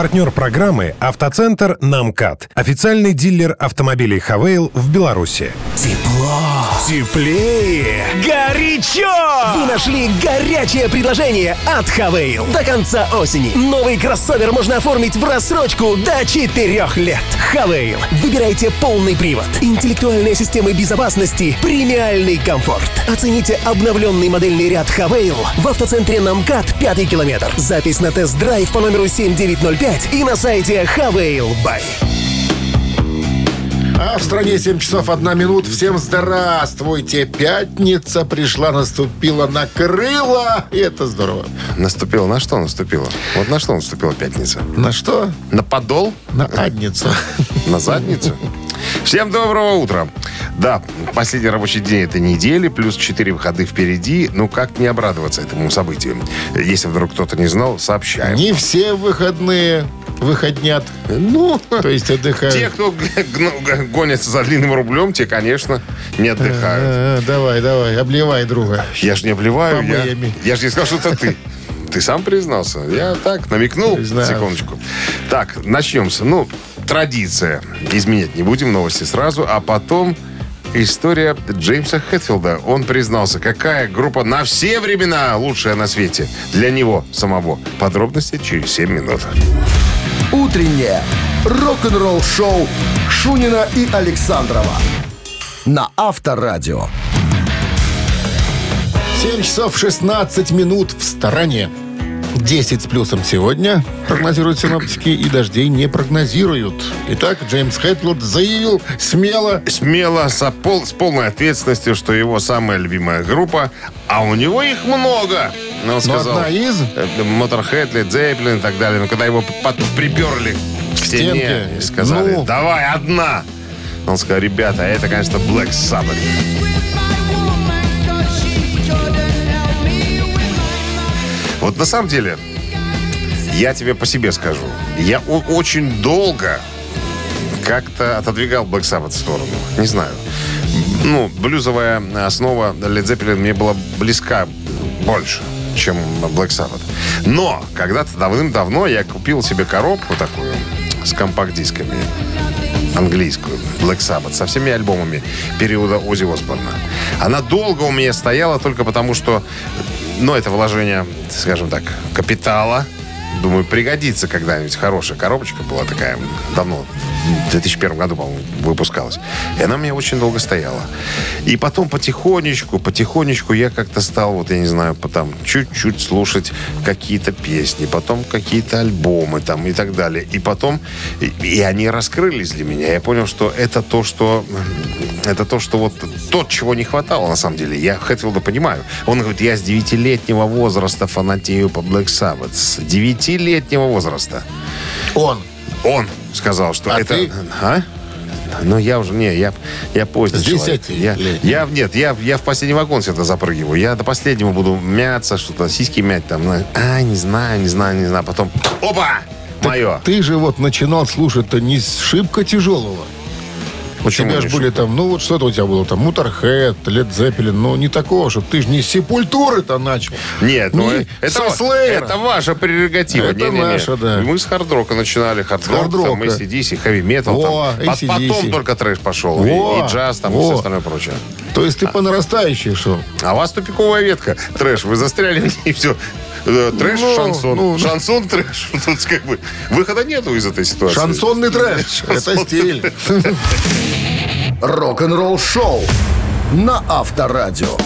Партнер программы «Автоцентр Намкат». Официальный дилер автомобилей «Хавейл» в Беларуси. Тепло. Теплее. Горячо. Вы нашли горячее предложение от Хавейл. До конца осени новый кроссовер можно оформить в рассрочку до 4 лет. Хавейл. Выбирайте полный привод. Интеллектуальные системы безопасности. Премиальный комфорт. Оцените обновленный модельный ряд Хавейл в автоцентре Намкат 5 километр. Запись на тест-драйв по номеру 7905 и на сайте Бай. А в стране 7 часов 1 минут. Всем здравствуйте. Пятница пришла, наступила, накрыла. И это здорово. Наступила на что наступила? Вот на что наступила пятница? На что? На подол? На адницу. На задницу? Всем доброго утра. Да, последний рабочий день этой недели, плюс 4 выходных впереди. Ну, как не обрадоваться этому событию? Если вдруг кто-то не знал, сообщаем. Не все выходные выходнят. Ну, То есть отдыхают. те, кто гонятся за длинным рублем, те, конечно, не отдыхают. А, давай, давай, обливай друга. Я же не обливаю, я, я же не сказал, что это ты. Ты сам признался. Я так намекнул. Секундочку. Так, начнем с... Ну, традиция. Изменять не будем, новости сразу. А потом история Джеймса Хэтфилда. Он признался, какая группа на все времена лучшая на свете. Для него самого. Подробности через 7 минут. «Утреннее рок-н-ролл-шоу» Шунина и Александрова на Авторадио. 7 часов 16 минут в стороне. 10 с плюсом сегодня, прогнозируют синоптики, и дождей не прогнозируют. Итак, Джеймс Хэтфилд заявил смело, Смело, со пол- с полной ответственностью, что его самая любимая группа, а у него их много. Но он но сказал, одна из... Моторхед, Лед и так далее. Но когда его приперли к стене стенке. и сказали, Ну. давай, одна. Он сказал, ребята, это, конечно, Black Sabbath. Вот на самом деле, я тебе по себе скажу. Я очень долго как-то отодвигал Black Sabbath в сторону. Не знаю. Ну, блюзовая основа Led Zeppelin мне была близка больше, чем Black Sabbath. Но когда-то давным-давно я купил себе коробку такую с компакт-дисками английскую, Black Sabbath, со всеми альбомами периода Ози Осборна. Она долго у меня стояла только потому, что, ну, это вложение, скажем так, капитала. Думаю, пригодится когда-нибудь. Хорошая коробочка была такая давно, в 2001 году, по-моему, выпускалась. И она у меня очень долго стояла. И потом потихонечку, потихонечку я как-то стал, вот я не знаю, потом чуть-чуть слушать какие-то песни, потом какие-то альбомы там и так далее. И потом, и, и они раскрылись для меня. Я понял, что это то, что это то, что вот то, чего не хватало на самом деле. Я Хэтфилда понимаю. Он говорит, я с девятилетнего возраста фанатею по Black Sabbath. С девятилетнего возраста. Он. Он сказал, что А это... ты? А? Ну, я уже, не, я, я поздний человек. 10 Я, я, нет, я, я в последний вагон всегда запрыгиваю. Я до последнего буду мяться, что-то, сиськи мять там. ну, А, не знаю, не знаю, не знаю. Потом, опа, мое. Ты же вот начинал слушать-то не с шибко тяжелого. У Почему тебя не же были там, ну вот что-то у тебя было там, Муторхед, Лед Зеппелин, но не такого, что ты же не с Сепультуры-то начал. Нет, ну Не это, со Слеера. это ваша прерогатива. Это Не-не-не. наша, да. Мы с хард-рока начинали. Хард-рок, хард-рока. там, ACDC, хэви-метал. Во, там. AC/DC. Потом только трэш пошел. И- Во, И, джаз, там, и во. все остальное прочее. То есть ты по нарастающей шел. А у вас тупиковая ветка. Трэш. Вы застряли и все. Э, Трэш, Ну, шансон. ну, ну. шансон, трэш. Тут как бы выхода нету из этой ситуации. Шансонный трэш. Это стиль. Рок-н-ролл-шоу на Авторадио.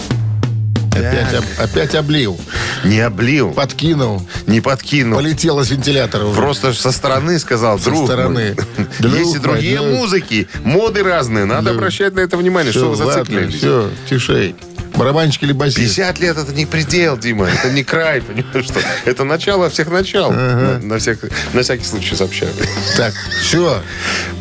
Опять, об- опять облил. Не облил, Подкинул. не подкинул. Полетело с вентилятора уже. Просто со стороны сказал, Со друг стороны. Друг Есть и другие друг. музыки, моды разные. Надо Друг. обращать на это внимание, что вы зациклились. Все, тишей. Барабанщик или басист? 50 лет это не предел, Дима. Это не край, понимаешь, что? Это начало всех начал. На, на всех, на всякий случай сообщаю. Так, все.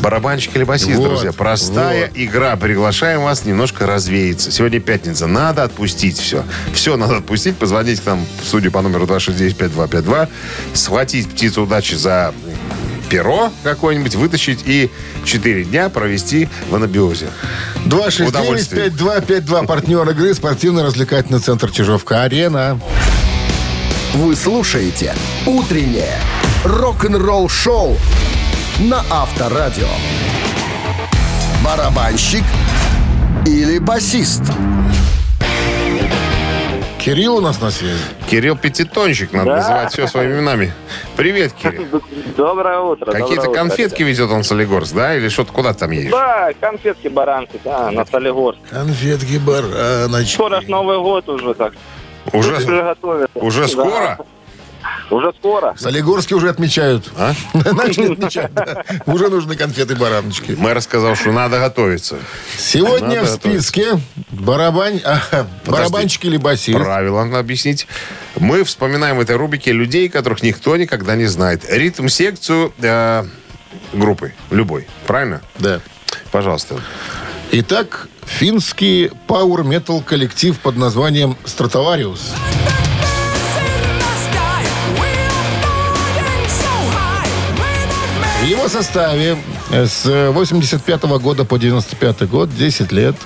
Барабанщик или басист, Вот, друзья. Простая вот. игра. Приглашаем вас немножко развеяться. Сегодня пятница. Надо отпустить все. Все надо отпустить. Позвонить к нам студию по номеру 269-5252. Схватить птицу удачи за перо какое-нибудь, вытащить и 4 дня провести в анабиозе. удовольствий. 269-5252. Партнер игры спортивно-развлекательный центр Чижовка-Арена. Вы слушаете «Утреннее рок-н-ролл-шоу» на Авторадио. Барабанщик или басист? Кирилл у нас на связи. Кирилл Пятитончик, надо Да. называть все своими именами. Привет, Кирилл. Доброе утро. Какие-то доброе утро, конфетки везет он в Солигорск, да? Или что-то куда там едешь? Да, конфетки баранки, да, на Солигорск. Конфетки бараночки. Скоро ж Новый год уже так. Уже, Уже готовятся. уже Да. скоро? Уже скоро. Солигорске уже отмечают. А? Начали отмечать. Уже нужны конфеты бараночки. Мэр сказал, что надо готовиться. Сегодня в списке барабань... а, барабанщик или басист. Правила надо объяснить. Мы вспоминаем в этой рубрике людей, которых никто никогда не знает. Ритм-секцию э, группы. Любой. Правильно? Да. Пожалуйста. Итак, финский пауэр-метал коллектив под названием «Стратовариус». В его составе с 85 года по 95 год, 10 лет,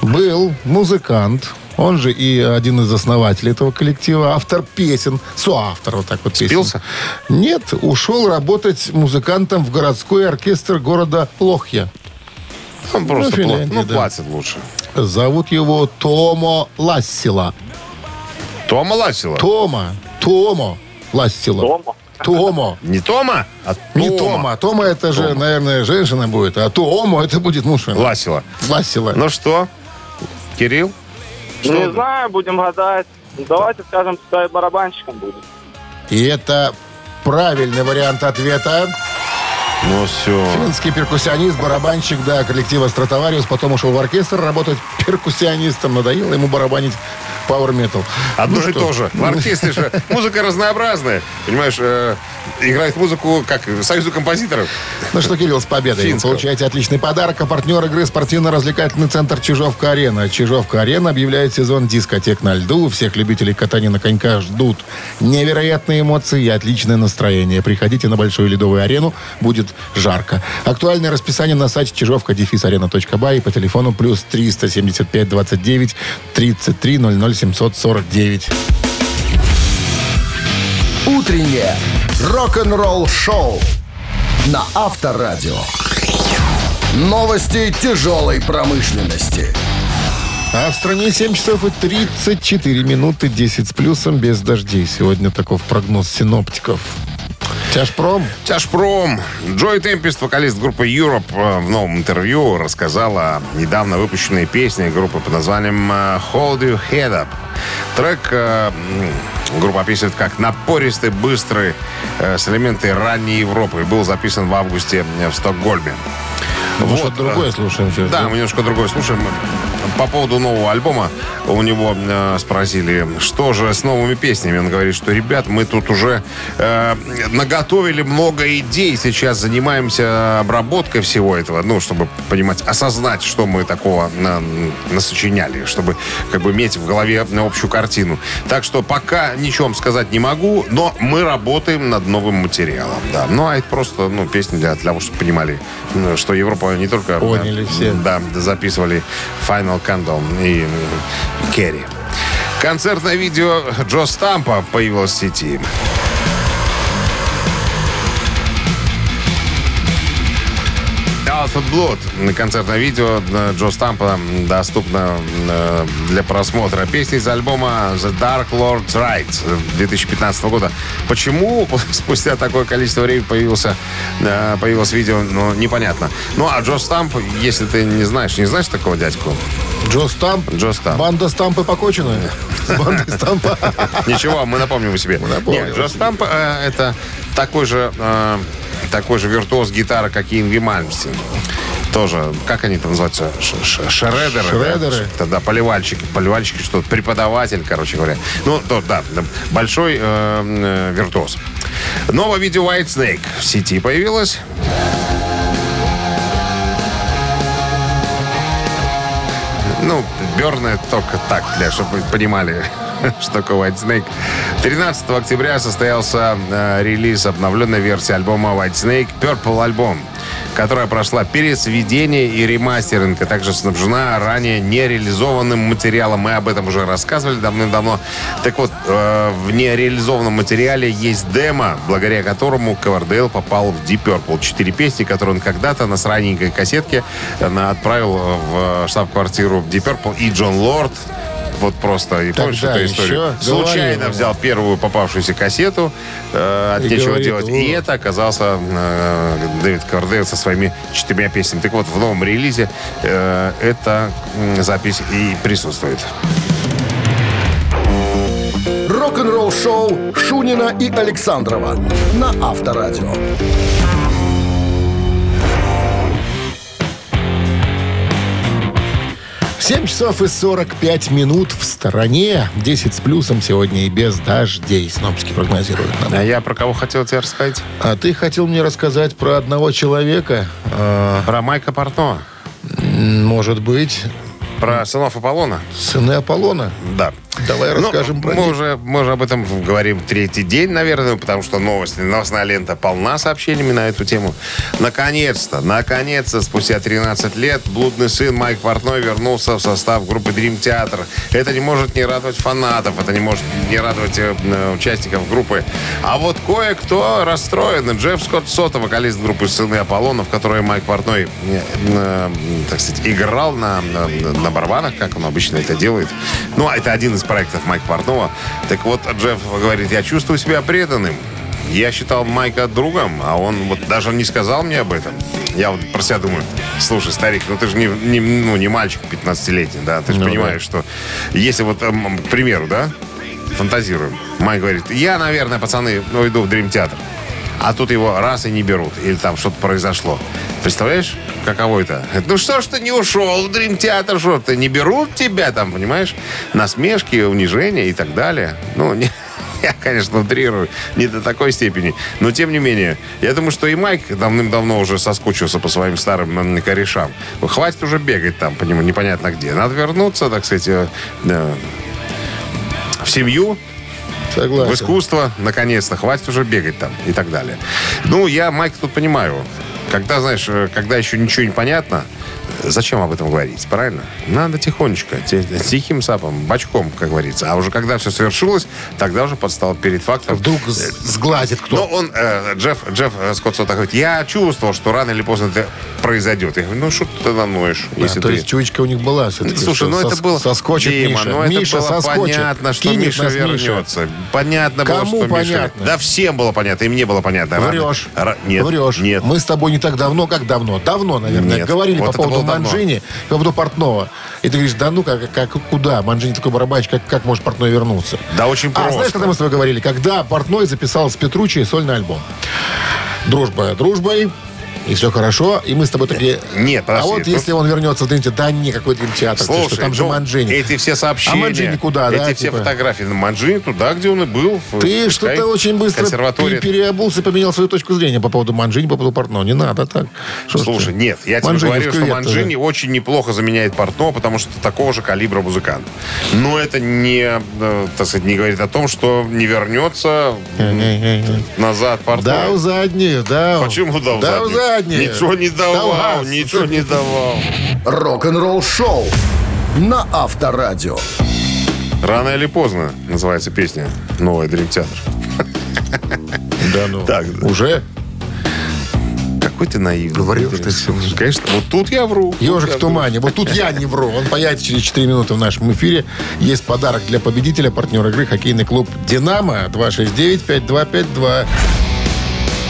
был музыкант, он же и один из основателей этого коллектива, автор песен, соавтор вот так вот песен. Спился? Нет, ушел работать музыкантом в городской оркестр города Лохья. Он просто Ну, пла- Финляндия, ну, да. платит лучше. Зовут его Томо Лассила. Тома Ласила. Тома. Томо Лассила. Дома. Томо. Не Тома, а Не Тома. Тома это же, наверное, женщина будет. А Томо это будет муж. Ласила. Лассила. Ну что, Кирилл? Не знаю, будем гадать. Ну, Давайте скажем, пускай барабанщиком будет. И это правильный вариант ответа. Ну все. Финский перкуссионист, барабанщик, да, коллектива Стратовариус. Потом ушел в оркестр работать перкуссионистом. Надоело ему барабанить Power Metal. Одно Ну и то же. В оркестре же музыка разнообразная. Понимаешь, э, играет музыку как Союзу композиторов. Ну что, Кирилл, с победой. Финского. получаете отличный подарок. А партнер игры спортивно-развлекательный центр «Чижовка-арена». «Чижовка-арена» объявляет сезон дискотек на льду. Всех любителей катания на коньках ждут невероятные эмоции и отличное настроение. Приходите на Большую ледовую арену. Будет жарко. Актуальное расписание на сайте чижовка арена.бай и по телефону плюс 375 29 33 00 749. Утреннее рок-н-ролл-шоу на Авторадио. Новости тяжелой промышленности. А в стране 7 часов и 34 минуты 10 с плюсом без дождей. Сегодня таков прогноз синоптиков. Тяжпром. Тяжпром. Джой Темпест, вокалист группы Europe, э, в новом интервью рассказала о недавно выпущенной песне группы под названием э, Hold You Head Up. Трек э, группа описывает как напористый, быстрый, э, с элементами ранней Европы. Был записан в августе э, в Стокгольме. Вот, э, что другое слушаем сейчас. Да, мы немножко другое слушаем. По поводу нового альбома у него э, спросили, что же с новыми песнями. Он говорит, что, ребят, мы тут уже э, наготовили много идей. Сейчас занимаемся обработкой всего этого. Ну, чтобы понимать, осознать, что мы такого на, насочиняли. Чтобы как бы иметь в голове общую картину. Так что пока ничего вам сказать не могу, но мы работаем над новым материалом. Да. Ну, а это просто ну, песни для, для того, чтобы понимали, что Европа не только... Поняли э, все. Да, записывали Final Candle и Керри. Концертное видео Джо Стампа появилось в сети. Alpha Blood. Концертное видео э, Джо Стампа доступно э, для просмотра. Песни из альбома The Dark Lord Rides 2015 года. Почему спустя такое количество времени появился, э, появилось видео, ну, непонятно. Ну, а Джо Стамп, если ты не знаешь, не знаешь такого дядьку? Джо Стамп. Джо Стамп. Банда Стампы покочена. Банда Стампа. Ничего, мы напомним о себе. Нет, Джо Стамп это такой же, такой же виртуоз гитары, как и Инги Мальмстин. Тоже, как они там называются? Ш- ш- Шредеры. Шредеры. Да, Что-то, да, поливальщики. Поливальщики, что преподаватель, короче говоря. Ну, то, да, большой э, э, виртуоз. Новое видео White Snake в сети появилось. Ну, Берны только так, для, чтобы вы понимали. White Snake. 13 октября состоялся э, релиз обновленной версии альбома White Snake Purple альбом которая прошла пересведение и ремастеринг, а также снабжена ранее нереализованным материалом. Мы об этом уже рассказывали давным-давно. Так вот, э, в нереализованном материале есть демо, благодаря которому Ковердейл попал в Deep Purple. Четыре песни, которые он когда-то на сраненькой кассетке э, отправил в штаб-квартиру Deep Purple. И Джон Лорд, вот просто, и помнишь эту историю? Случайно говорил. взял первую попавшуюся кассету, э, от И нечего говорит, делать. «О». И это оказался э, Дэвид Кордейл со своими четырьмя песнями. Так вот, в новом релизе э, эта запись и присутствует. Рок-н-ролл шоу Шунина и Александрова на Авторадио. 7 часов и 45 минут в стороне. 10 с плюсом сегодня и без дождей. Синоптики прогнозируют нам. А я про кого хотел тебе рассказать? А ты хотел мне рассказать про одного человека. а, Про Майка Портнова. м, может быть, Про сынов Аполлона. сыны Аполлона? Да. Давай Ну, расскажем про мы них. уже, мы уже об этом говорим третий день, наверное, потому что новости, новостная лента полна сообщениями на эту тему. Наконец-то, наконец-то, спустя 13 лет, блудный сын Майк Портной вернулся в состав группы Dream Theater. Это не может не радовать фанатов, это не может не радовать э, э, участников группы. А вот кое-кто расстроен. Джефф Скотт Сота, вокалист группы «Сыны Аполлона», в которой Майк Портной, э, э, так сказать, играл на, на, на барабанах, как он обычно это делает. Ну, а это один из проектов Майка Портнова. Так вот, Джефф говорит, я чувствую себя преданным. Я считал Майка другом, а он вот даже не сказал мне об этом. Я вот про себя думаю, слушай, старик, ну ты же не, не, ну, не мальчик 15-летний, да? Ты же Ну понимаешь, что если вот, эм, к примеру, да, фантазируем. Майк говорит, я, наверное, пацаны, ну, иду в Дрим Театр. А тут его раз и не берут. Или там что-то произошло. Представляешь, каково это? Ну что ж ты не ушел в Дрим Театр, что ты не берут тебя там, понимаешь? Насмешки, унижения и так далее. Ну, не, я, конечно, утрирую, не до такой степени. Но, тем не менее, я думаю, что и Майк давным-давно уже соскучился по своим старым корешам. Хватит уже бегать там, по нему непонятно где. Надо вернуться, так сказать, э, э, в семью, Согласен. в искусство, наконец-то. Хватит уже бегать там и так далее. Ну, я Майк тут понимаю. Когда, знаешь, э, когда еще ничего не понятно, зачем об этом говорить, правильно? Надо тихонечко, ти- тихим сапом, бочком, как говорится. А уже когда все совершилось, тогда уже подстал перед фактом. Вдруг с- сглазит Но кто. он, э, Джефф, Джефф э, Скотт Сота говорит, я чувствовал, что рано или поздно это произойдет. Я говорю, ну что ты тогда ноешь, Да, если то ты... есть чуечка у них была все-таки. Слушай, что ну это было... Соскочит Дима, Миша. ну это Миша было соскочит. понятно, что Кинет Миша нас Миша. вернется. Понятно было, Кому что Миша... понятно? Да всем было понятно, и мне было понятно. Врешь. ра- Нет, Врешь. нет. Мы с тобой не так давно, как давно. Давно, наверное, Нет. говорили Вот по поводу было. Манжини, по поводу Портнова. И ты говоришь, да ну как, как куда? Манжини такой барабанщик, как, как может Портной вернуться? Да очень А просто. знаешь, когда мы с тобой говорили? Когда Портной записал с Петручи сольный альбом. Дружба дружбой, и все хорошо. И мы с тобой такие... Нет, А подожди, вот тут- если он вернется в Дрим-театр, да не, какой Дрим-театр, ты Слушай, что, там же ну, Манжини. Эти все сообщения. А Манжини куда, эти да, все типа? фотографии на Манжини туда, где он и был. Ты что-то очень быстро переобулся, поменял свою точку зрения по поводу Манжини, по поводу Портного. Не надо так. Что Слушай, ты? нет, я тебе говорю, что кювет Манжини очень неплохо заменяет Портно, потому что такого же калибра музыкант. Но это не, э, так сказать, не говорит о том, что не вернется назад Портно. Дал заднюю, да. Почему дал Дал заднюю? Заднюю. Ничего не давал, Дал газ. ничего не давал. Рок-н-ролл шоу на Авторадио. Рано или поздно называется песня «Новый Дрим Театр». Да ну. Так, Уже? Какой ты наивный. Врешь ты всё. Конечно, вот тут я вру. Ежик в тумане. Вот тут я не вру. Он появится через 4 минуты в нашем эфире. Есть подарок для победителя, партнер игры, хоккейный клуб «Динамо» 269-5252.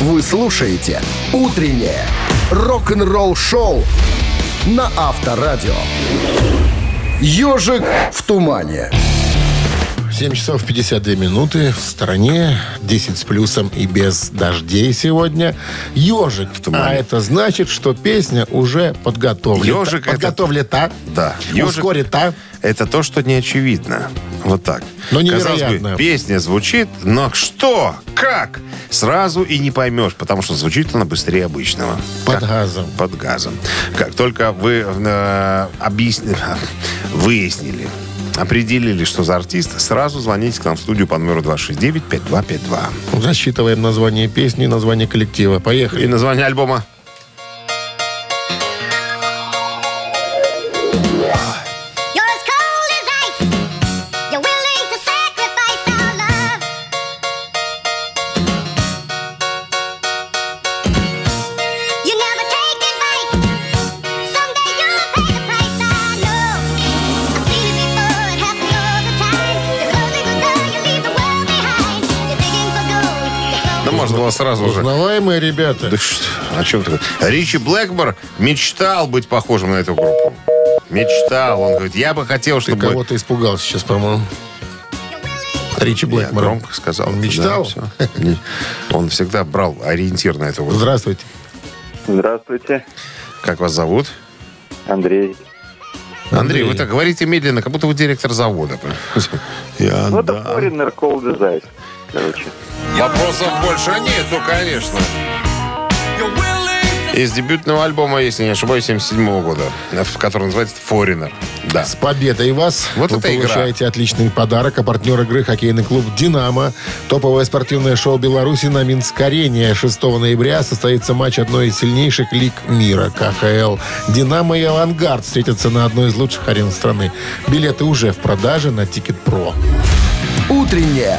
Вы слушаете «Утреннее рок-н-ролл-шоу» на Авторадио. «Ежик в тумане». 7 часов 52 минуты. В стороне 10 с плюсом и без дождей сегодня. Ежик в тумане. А это значит, что песня уже подготовлена. Это- Подготовлена. Да. Ёжик- Ускорена. Это то, что не очевидно. Вот так. Но невероятно. бы, песня звучит, но что? Как? Сразу и не поймешь, потому что звучит она быстрее обычного. Под Как? газом. Под газом. Как только вы э, объясни- выяснили, определили, что за артист, сразу звоните к нам в студию по номеру 269-5252. Засчитываем название песни и название коллектива. И Поехали. название альбома. Сразу уже. Узнаваемые ребята. Да что, о чем ты? Ричи Блэкмор мечтал быть похожим на эту группу. Мечтал. Он говорит, я бы хотел, Ты чтобы... кого-то испугался сейчас, по-моему. Ричи Я Блэкмор. громко сказал. Мечтал? Да. Он всегда брал ориентир на эту группу. Здравствуйте. Здравствуйте, Как вас зовут? Андрей. Андрей, вы так говорите медленно, как будто вы директор завода. Я, Ну, это да. Foreigner Cold as Ice, короче. Вопросов больше нету, конечно. Из дебютного альбома, если не ошибаюсь, 77 года, в который называется «Foreigner». Да. С победой вас! Вот Вы это игра. получаете отличный подарок. А партнер игры хоккейный клуб «Динамо». Топовое спортивное шоу Беларуси на Минск-арене. 6 ноября состоится матч одной из сильнейших лиг мира КХЛ. «Динамо» и «Авангард» встретятся на одной из лучших арен страны. Билеты уже в продаже на Ticket Pro. Утреннее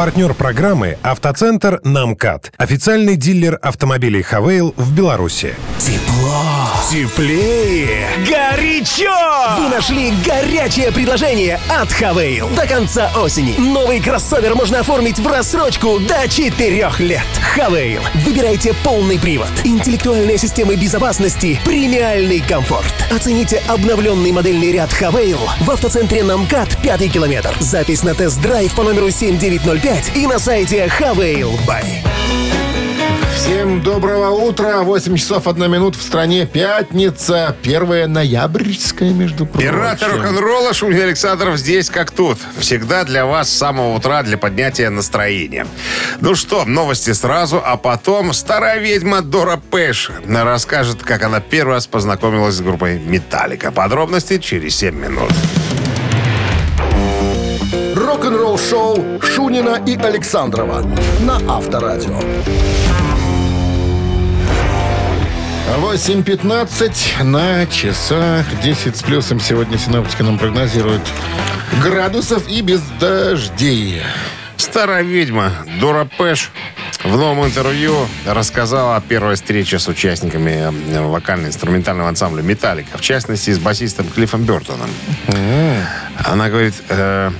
Партнер программы «Автоцентр Намкат». Официальный дилер автомобилей «Haval» в Беларуси. Тепло, теплее, горячо! Вы нашли горячее предложение от Haval. До конца осени новый кроссовер можно оформить в рассрочку до 4 лет. Хавейл. Выбирайте полный привод, интеллектуальные системы безопасности, премиальный комфорт. Оцените обновленный модельный ряд Хавейл в автоцентре Намкат 5 километр. Запись на тест-драйв по номеру 7905 и на сайте Хавейл Бай. Всем доброго утра. 8 часов 1 минут в стране. Пятница. 1 ноябрьская, между прочим. Пираты рок-н-ролла Шунин Александров здесь как тут. Всегда для вас с самого утра для поднятия настроения. Ну что, новости сразу, а потом старая ведьма Дора Пэш расскажет, как она первый раз познакомилась с группой «Металлика». Подробности через 7 минут. Рок-н-ролл-шоу Шунина и Александрова на Авторадио. 8.15 на часах. 10 с плюсом сегодня синоптики нам прогнозируют градусов и без дождей. Старая ведьма Дора Пэш в новом интервью рассказала о первой встрече с участниками э, вокально-инструментального ансамбля «Металлика», в частности, с басистом Клиффом Бертоном. Она говорит, э,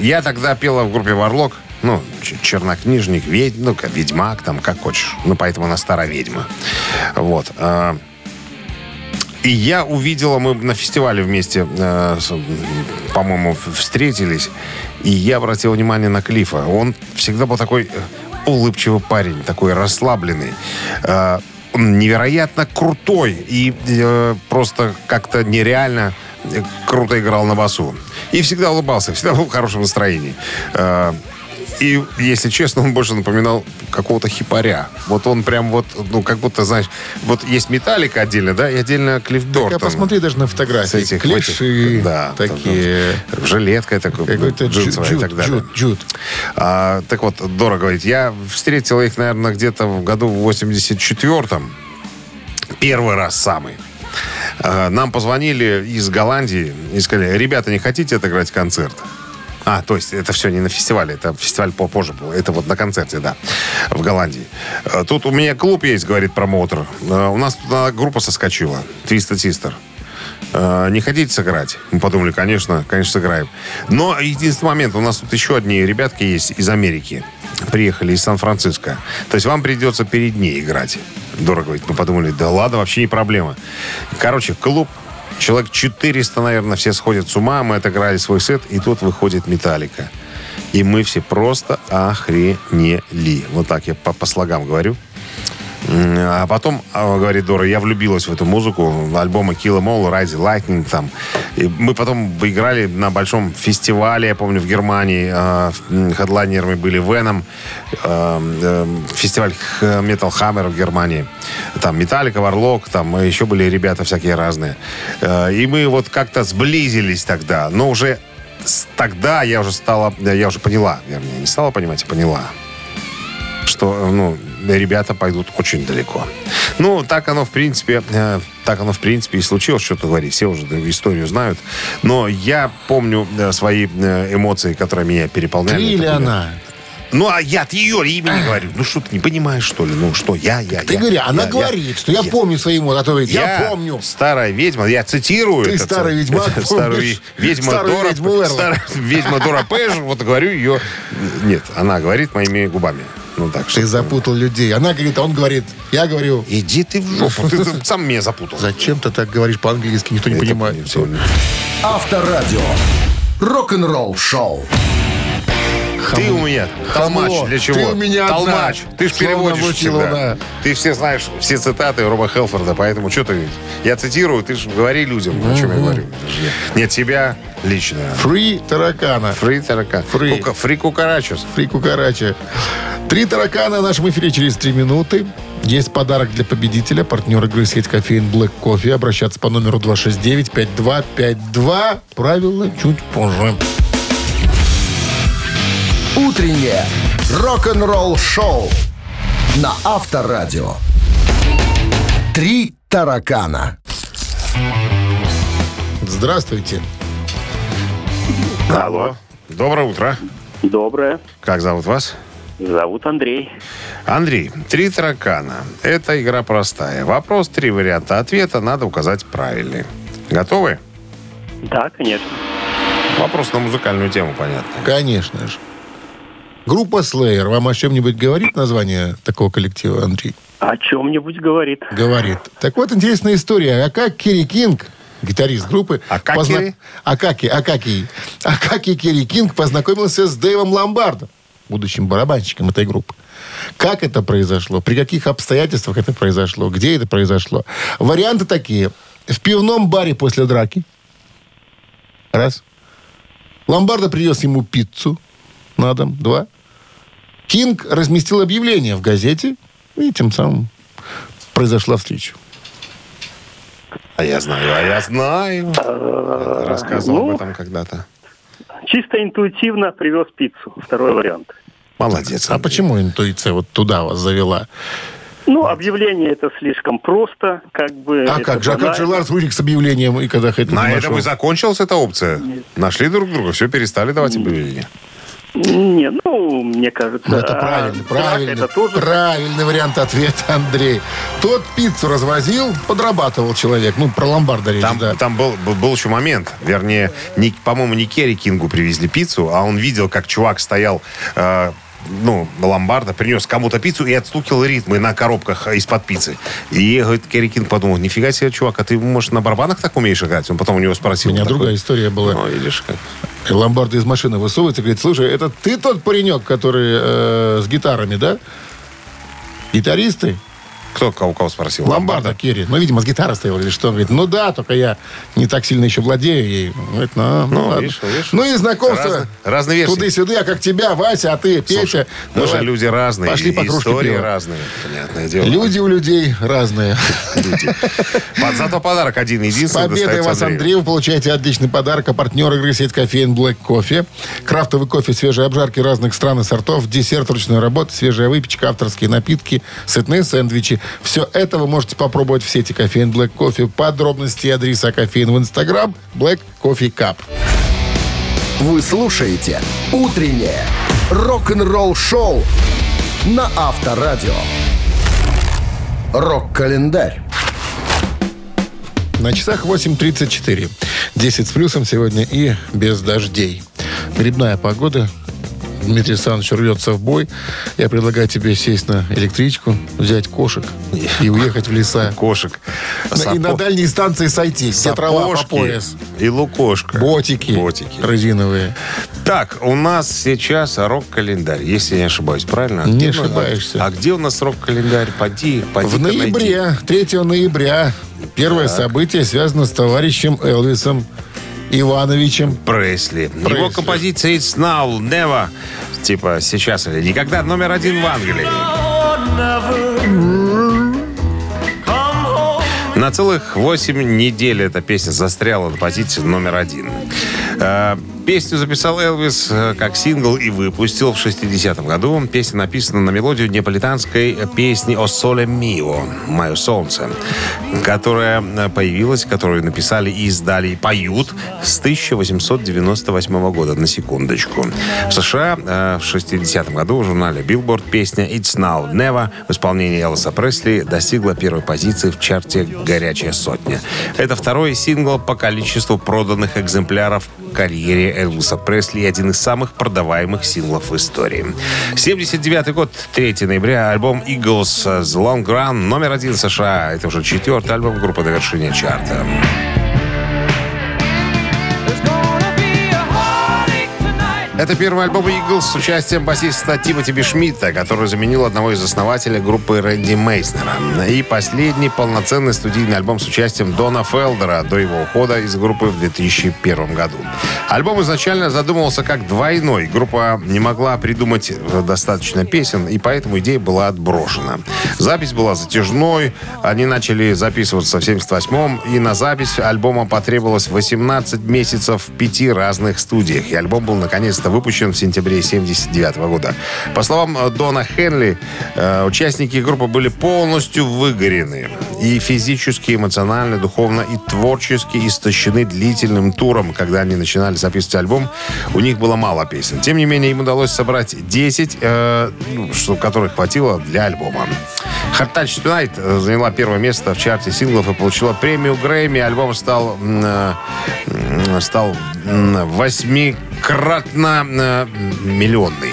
я тогда пела в группе «Варлок», ну, чернокнижник, ведь, ну, ведьмак, там, как хочешь. Ну, поэтому она старая ведьма. Вот. э, и я увидела, мы на фестивале вместе, э, по-моему, встретились, и я обратил внимание на Клифа. Он всегда был такой э, улыбчивый парень, такой расслабленный. Он невероятно крутой и э, просто как-то нереально круто играл на басу. И всегда улыбался, всегда был в хорошем настроении. Э, и, если честно, он больше напоминал какого-то хипаря. Вот он прям вот, ну, как будто, знаешь, вот есть металлика отдельно, да, и отдельно Клифф Бёртон. Я посмотри даже на С фотографии. этих Клиши да, такие. там, жилетка такой, Какой-то джут, джинсовая и так джут, далее. джут, джут. А, так вот, Дора говорит, я встретил их, наверное, где-то в году в 84-м. Первый раз самый. А, Нам позвонили из Голландии и сказали, ребята, не хотите отыграть концерт? А, то есть это все не на фестивале, это фестиваль попозже был. Это вот на концерте, да, в Голландии. А, Тут у меня клуб есть, говорит промоутер. А, У нас туда группа соскочила, Twisted Sister. А, Не хотите сыграть? Мы подумали, конечно, конечно, сыграем. Но единственный момент, у нас тут еще одни ребятки есть из Америки. Приехали из Сан-Франциско. То есть вам придется перед ней играть. Дорого говорит. Мы подумали, да ладно, вообще не проблема. Короче, клуб Человек 400, наверное, все сходят с ума. Мы отыграли свой сет, и тут выходит Металлика. И мы все просто охренели. Вот так я по, по слогам говорю. А потом, а, говорит Дора, я влюбилась в эту музыку, альбомы Kill Em All, Rise Lightning там. И мы потом играли на большом фестивале, я помню, в Германии. Хедлайнерами были Venom, а, м, фестиваль Metal Hammer в Германии. Там Металлика, Варлок, там еще были ребята всякие разные. А, И мы вот как-то сблизились тогда, но уже тогда я уже стала, я уже поняла, вернее, не стала понимать, а поняла, что, ну, ребята пойдут очень далеко. Ну, так оно, в принципе, э, так оно, в принципе, и случилось, что-то говорить. Все уже историю знают. Но я помню э, свои э, эмоции, которые меня переполняли. Ты или она? Ну, а я от ее имени говорю. Ну, что ты не понимаешь, что ли? Ну, что, я, я, Ты я, говори, она я, я. говорит, что я, помню свои эмоции. А то говорит, я, помню. старая ведьма, я цитирую. Ты это старый ц- ведьмак, Старую ведьма Старую Дора. ведьму старая ведьма Дора Пэш, вот говорю ее... Нет, она говорит моими губами. Ну, так что... Ты запутал людей. Она говорит, а он говорит, я говорю, Иди ты в жопу, ты сам меня запутал. зачем ты так говоришь по-английски, никто не понимает. Авторадио. Рок-н-ролл шоу. Ты у меня толмач. Хамло. Для чего? Ты у меня толмач. одна. Ты ж переводишь всегда. да. Ты все знаешь, все цитаты Роба Хелфорда, поэтому что ты... Я цитирую, ты же говори людям, о чем я говорю. Нет, тебя лично. Three таракана. Three тарака. Three. Кука- Three кукарачус. Three кукарача. Три таракана в нашем эфире через три минуты. Есть подарок для победителя. Партнер игры сеть кофеен Black Coffee. Обращаться по номеру 269-5252. Правила чуть позже. Утреннее рок-н-ролл шоу на Авторадио. Три таракана. Здравствуйте. Алло. Доброе утро. Доброе. Как зовут вас? Зовут Андрей. Андрей, три таракана. Это игра простая. Вопрос, три варианта ответа. Надо указать правильный. Готовы? Да, конечно. Вопрос на музыкальную тему, понятно. Конечно же. Группа Slayer. Вам о чем-нибудь говорит название такого коллектива, Андрей? О чем-нибудь говорит. Говорит. Так вот, интересная история. А как Керри Кинг, гитарист группы... Акаки? Акаки, Акаки. Акаки Керри Кинг познакомился с Дэйвом Ломбардо, будущим барабанщиком этой группы. Как это произошло? При каких обстоятельствах это произошло? Где это произошло? Варианты такие. В пивном баре после драки. Раз. Ломбардо принес ему пиццу на дом. Два. Кинг разместил объявление в газете, и тем самым произошла встреча. А я знаю, а я знаю. Э, Рассказывал ну, об этом когда-то. Чисто интуитивно привез пиццу. Второй вариант. Молодец. А почему интуиция вот туда вас завела? Ну, объявление это слишком просто, как бы. А как же? А как же. Ларс Улрих с объявлением, и когда хоть На нашел? этом и закончилась эта опция. Нашли друг друга, все, перестали давать объявления. Не, ну, мне кажется... Ну, это а, правильно, драка правильно. Это тоже... Правильный вариант ответа, Андрей. Тот пиццу развозил, подрабатывал человек. Ну, про ломбарда речь, Там, да. там был, был, был еще момент. Вернее, не, по-моему, не Керри Кингу привезли пиццу, а он видел, как чувак стоял... э, ну, ломбарда, принес кому-то пиццу и отстукил ритмы на коробках из-под пиццы. И, говорит, Керри Кинг подумал, нифига себе, чувак, а ты, может, на барабанах так умеешь играть? Он потом у него У спросил. меня такой, другая история была. Ну, видишь, как. И Ломбарда из машины высовывается и говорит, слушай, это ты тот паренек, который э, с гитарами, да? Гитаристы? Кто кого, кого спросил? Ломбарда, Керри. Ну, видимо, с гитарой стоял или что. Он говорит, ну да, только я не так сильно еще владею ей. Говорит, ну, ну, Ну, ладно. видишь, видишь. ну и знакомство. Разные- разные версии. Туды-сюды, а как тебя, Вася, а ты, Петя. Слушай, мы же люди разные, Пошли по истории пива. разные, понятное дело. Люди у людей разные. Под- Зато подарок один С единственный победой достается вас, Андрею. Андрей. Вы получаете отличный подарок. А партнер игры сеть кофеин Black Coffee. Крафтовый кофе, свежие обжарки разных стран и сортов, десерт ручной работы, свежая выпечка, авторские напитки, сытные сэндвичи. Все это вы можете попробовать в сети кофеин Black Coffee. Подробности и адреса кофеин в Инстаграм Black Coffee Cup. Вы слушаете «Утреннее рок-н-ролл-шоу» на Авторадио. Рок-календарь. На часах 8.34. 10 с плюсом сегодня и без дождей. Грибная погода. Дмитрий Александрович рвется в бой. Я предлагаю тебе сесть на электричку, взять кошек и уехать в леса. Кошек. И на дальние станции сойти, где трава по пояс. И лукошка. Ботики, Ботики. резиновые. Так, у нас сейчас рок-календарь, если я не ошибаюсь, правильно? Не Где ошибаешься. А где у нас рок-календарь? Поди, поди В ноябре, 3 ноября, первое событие связано с товарищем Элвисом Ивановичем. Пресли. Его Пресли. композиция It's Now, Never, типа сейчас или никогда, номер один в Англии. На целых 8 недель эта песня застряла на позиции номер один. Песню записал Элвис э, как сингл и выпустил в 60-м году. Песня написана на мелодию неаполитанской песни «О соле мио» «Мое солнце», которая э, появилась, которую написали и издали и поют с 1898 года, на секундочку. В США э, в 60-м году в журнале Billboard песня «It's Now Never» в исполнении Элвиса Пресли достигла первой позиции в чарте «Горячая сотня». Это второй сингл по количеству проданных экземпляров карьере Элвиса Пресли и один из самых продаваемых синглов в истории. 79 год, 3 ноября, альбом Eagles The Long Run, номер один США. Это уже четвертый альбом группы на вершине чарта. Это первый альбом Eagles с участием басиста Тимоти Бишмитта, который заменил одного из основателей группы Рэнди Мейснера. И последний полноценный студийный альбом с участием Дона Фелдера до его ухода из группы в 2001 году. Альбом изначально задумывался как двойной. Группа не могла придумать достаточно песен, и поэтому идея была отброшена. Запись была затяжной, они начали записываться в 78-м, и на запись альбома потребовалось 18 месяцев в пяти разных студиях. И альбом был наконец-то выпущен в сентябре 79 года. По словам э, Дона Хенли, э, участники группы были полностью выгорены. И физически, эмоционально, духовно и творчески истощены длительным туром. Когда они начинали записывать альбом, у них было мало песен. Тем не менее, им удалось собрать 10, э, ну, что, которых хватило для альбома. Hard Touch Tonight э, заняла первое место в чарте синглов и получила премию Грэмми. Альбом стал, э, стал восьмикратно э, миллионный.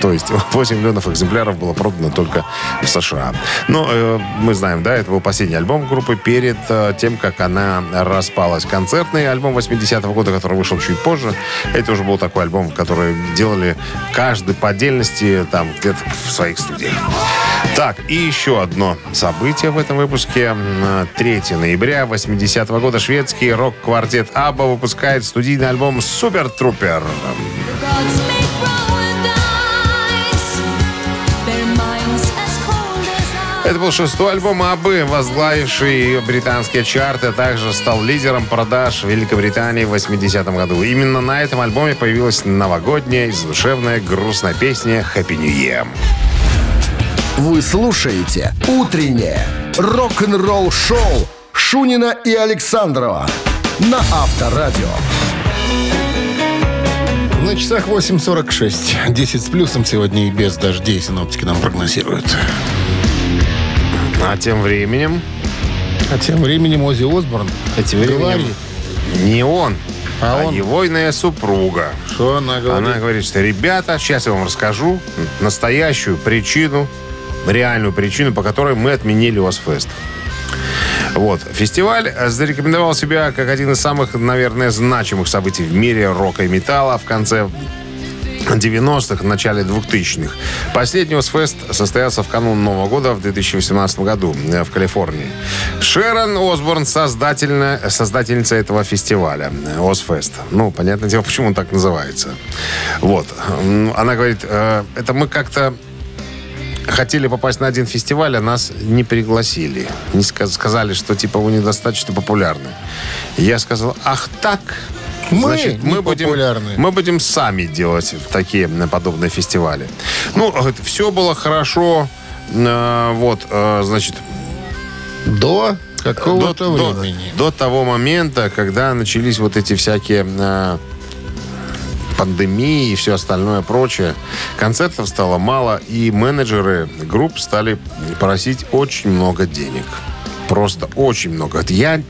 То есть 8 миллионов экземпляров было продано только в США. Но э, мы знаем, да, это был последний альбом группы перед э, тем, как она распалась. Концертный альбом 80-го года, который вышел чуть позже, это уже был такой альбом, который делали каждый по отдельности там где-то в своих студиях. Так, и еще одно событие в этом выпуске. М, 3 ноября 80-го года шведский рок-квартет Абба выпускает студийный альбом «Супер Трупер». Это был шестой альбом Абы, возглавивший британские чарты, а также стал лидером продаж в Великобритании в 80-м году. Именно на этом альбоме появилась новогодняя и задушевная грустная песня «Happy New Year». Вы слушаете «Утреннее рок-н-ролл-шоу» Шунина и Александрова на Авторадио. На часах 8.46. 10 с плюсом сегодня и без дождей синоптики нам прогнозируют. А тем временем... А тем временем Ози Осборн А тем временем говорит, не он, А а, он? его иная супруга. что она говорит. Она говорит, что, ребята, сейчас я вам расскажу настоящую причину, реальную причину, по которой мы отменили Озфест. Вот. Фестиваль зарекомендовал себя как один из самых, наверное, значимых событий в мире рока и металла в конце 90-х, начале 2000-х. Последний Озфест состоялся в канун Нового года в 2018 году э, в Калифорнии. Шерон Осборн создательница этого фестиваля э, Озфест. Ну, понятное дело, почему он так называется. Вот. Она говорит, э, это мы как-то хотели попасть на один фестиваль, а нас не пригласили. Не ска- сказали, что типа вы недостаточно популярны. Я сказал, ах так. Мы мы будем, мы будем сами делать такие м, подобные фестивали. Ну, все было хорошо. Э, Вот, э, значит, До какого-то до, времени. До, до того момента, когда начались вот эти всякие э, пандемии и все остальное прочее, концертов стало мало, и менеджеры групп стали просить очень много денег. Просто очень много. Я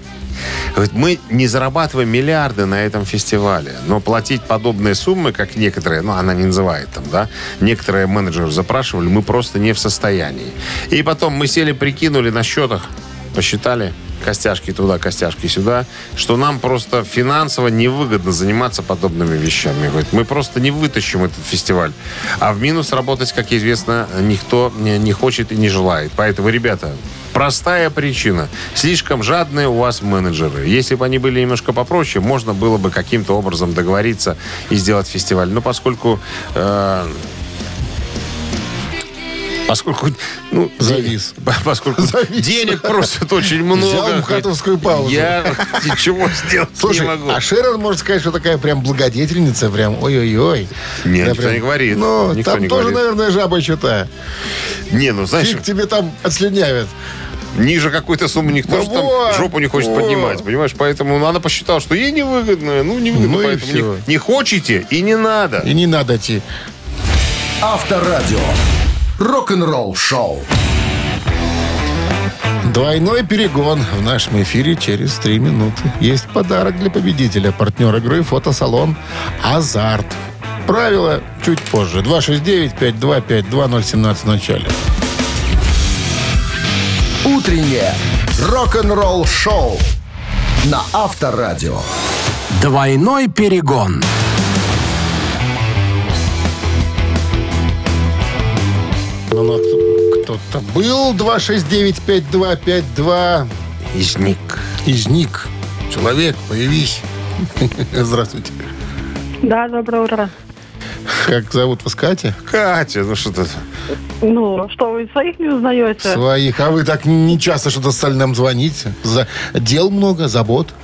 Говорит, мы не зарабатываем миллиарды на этом фестивале, но платить подобные суммы, как некоторые, ну, она не называет там, да, некоторые менеджеры запрашивали, мы просто не в состоянии. И потом мы сели, прикинули на счетах, посчитали, костяшки туда, костяшки сюда, что нам просто финансово невыгодно заниматься подобными вещами. Говорит, мы просто не вытащим этот фестиваль. А в минус работать, как известно, никто не, хочет и не желает. Поэтому, ребята, простая причина. Слишком жадные у вас менеджеры. Если бы они были немножко попроще, можно было бы каким-то образом договориться и сделать фестиваль. Но поскольку... э, Поскольку, ну, Завис. поскольку Завис. денег просят очень много. Взял паузу. Я ничего сделать Слушай, не могу. а Шерон, можно сказать, что такая прям благодетельница, прям ой-ой-ой. Не, Да никто прям- не говорит. Ну, Никто там не тоже, говорит. наверное, жаба что-то. Не, ну знаешь, Фиг тебе там отслюнявят. ниже какой-то суммы никто Ну же там вот, жопу не хочет вот. поднимать, понимаешь? Поэтому она посчитала, что ей невыгодно. Ну, невыгодно, Ну поэтому не, не хочете и не надо. И не надо идти. Авторадио. Рок-н-ролл шоу. Двойной перегон в нашем эфире через три минуты. Есть подарок для победителя. Партнер игры фотосалон «Азарт». Правила чуть позже. 269-5252-017 в начале. Утреннее рок-н-ролл шоу на Авторадио. Двойной перегон. Ну, ну, кто-то был 269-5252. Изник. Изник. Человек, появись. Здравствуйте. Да, доброе утро. Как зовут вас, Катя? Катя, ну что ты? Ну, что, вы своих не узнаете? Своих. А вы так не часто что-то стали нам звонить. За... Дел много, забот.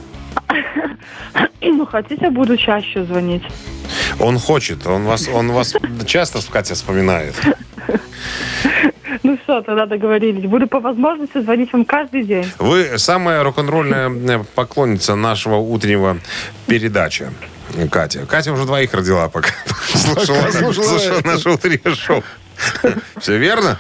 Ну, хотите, буду чаще звонить. Он хочет, он вас, он вас часто, Катя, вспоминает. Ну все, тогда договорились. Буду по возможности звонить вам каждый день. Вы самая рок-н-ролльная э, поклонница нашего утреннего передачи. Катя. Катя уже двоих родила, пока слушала, слушала. слушала наше утреннее шоу. Все верно?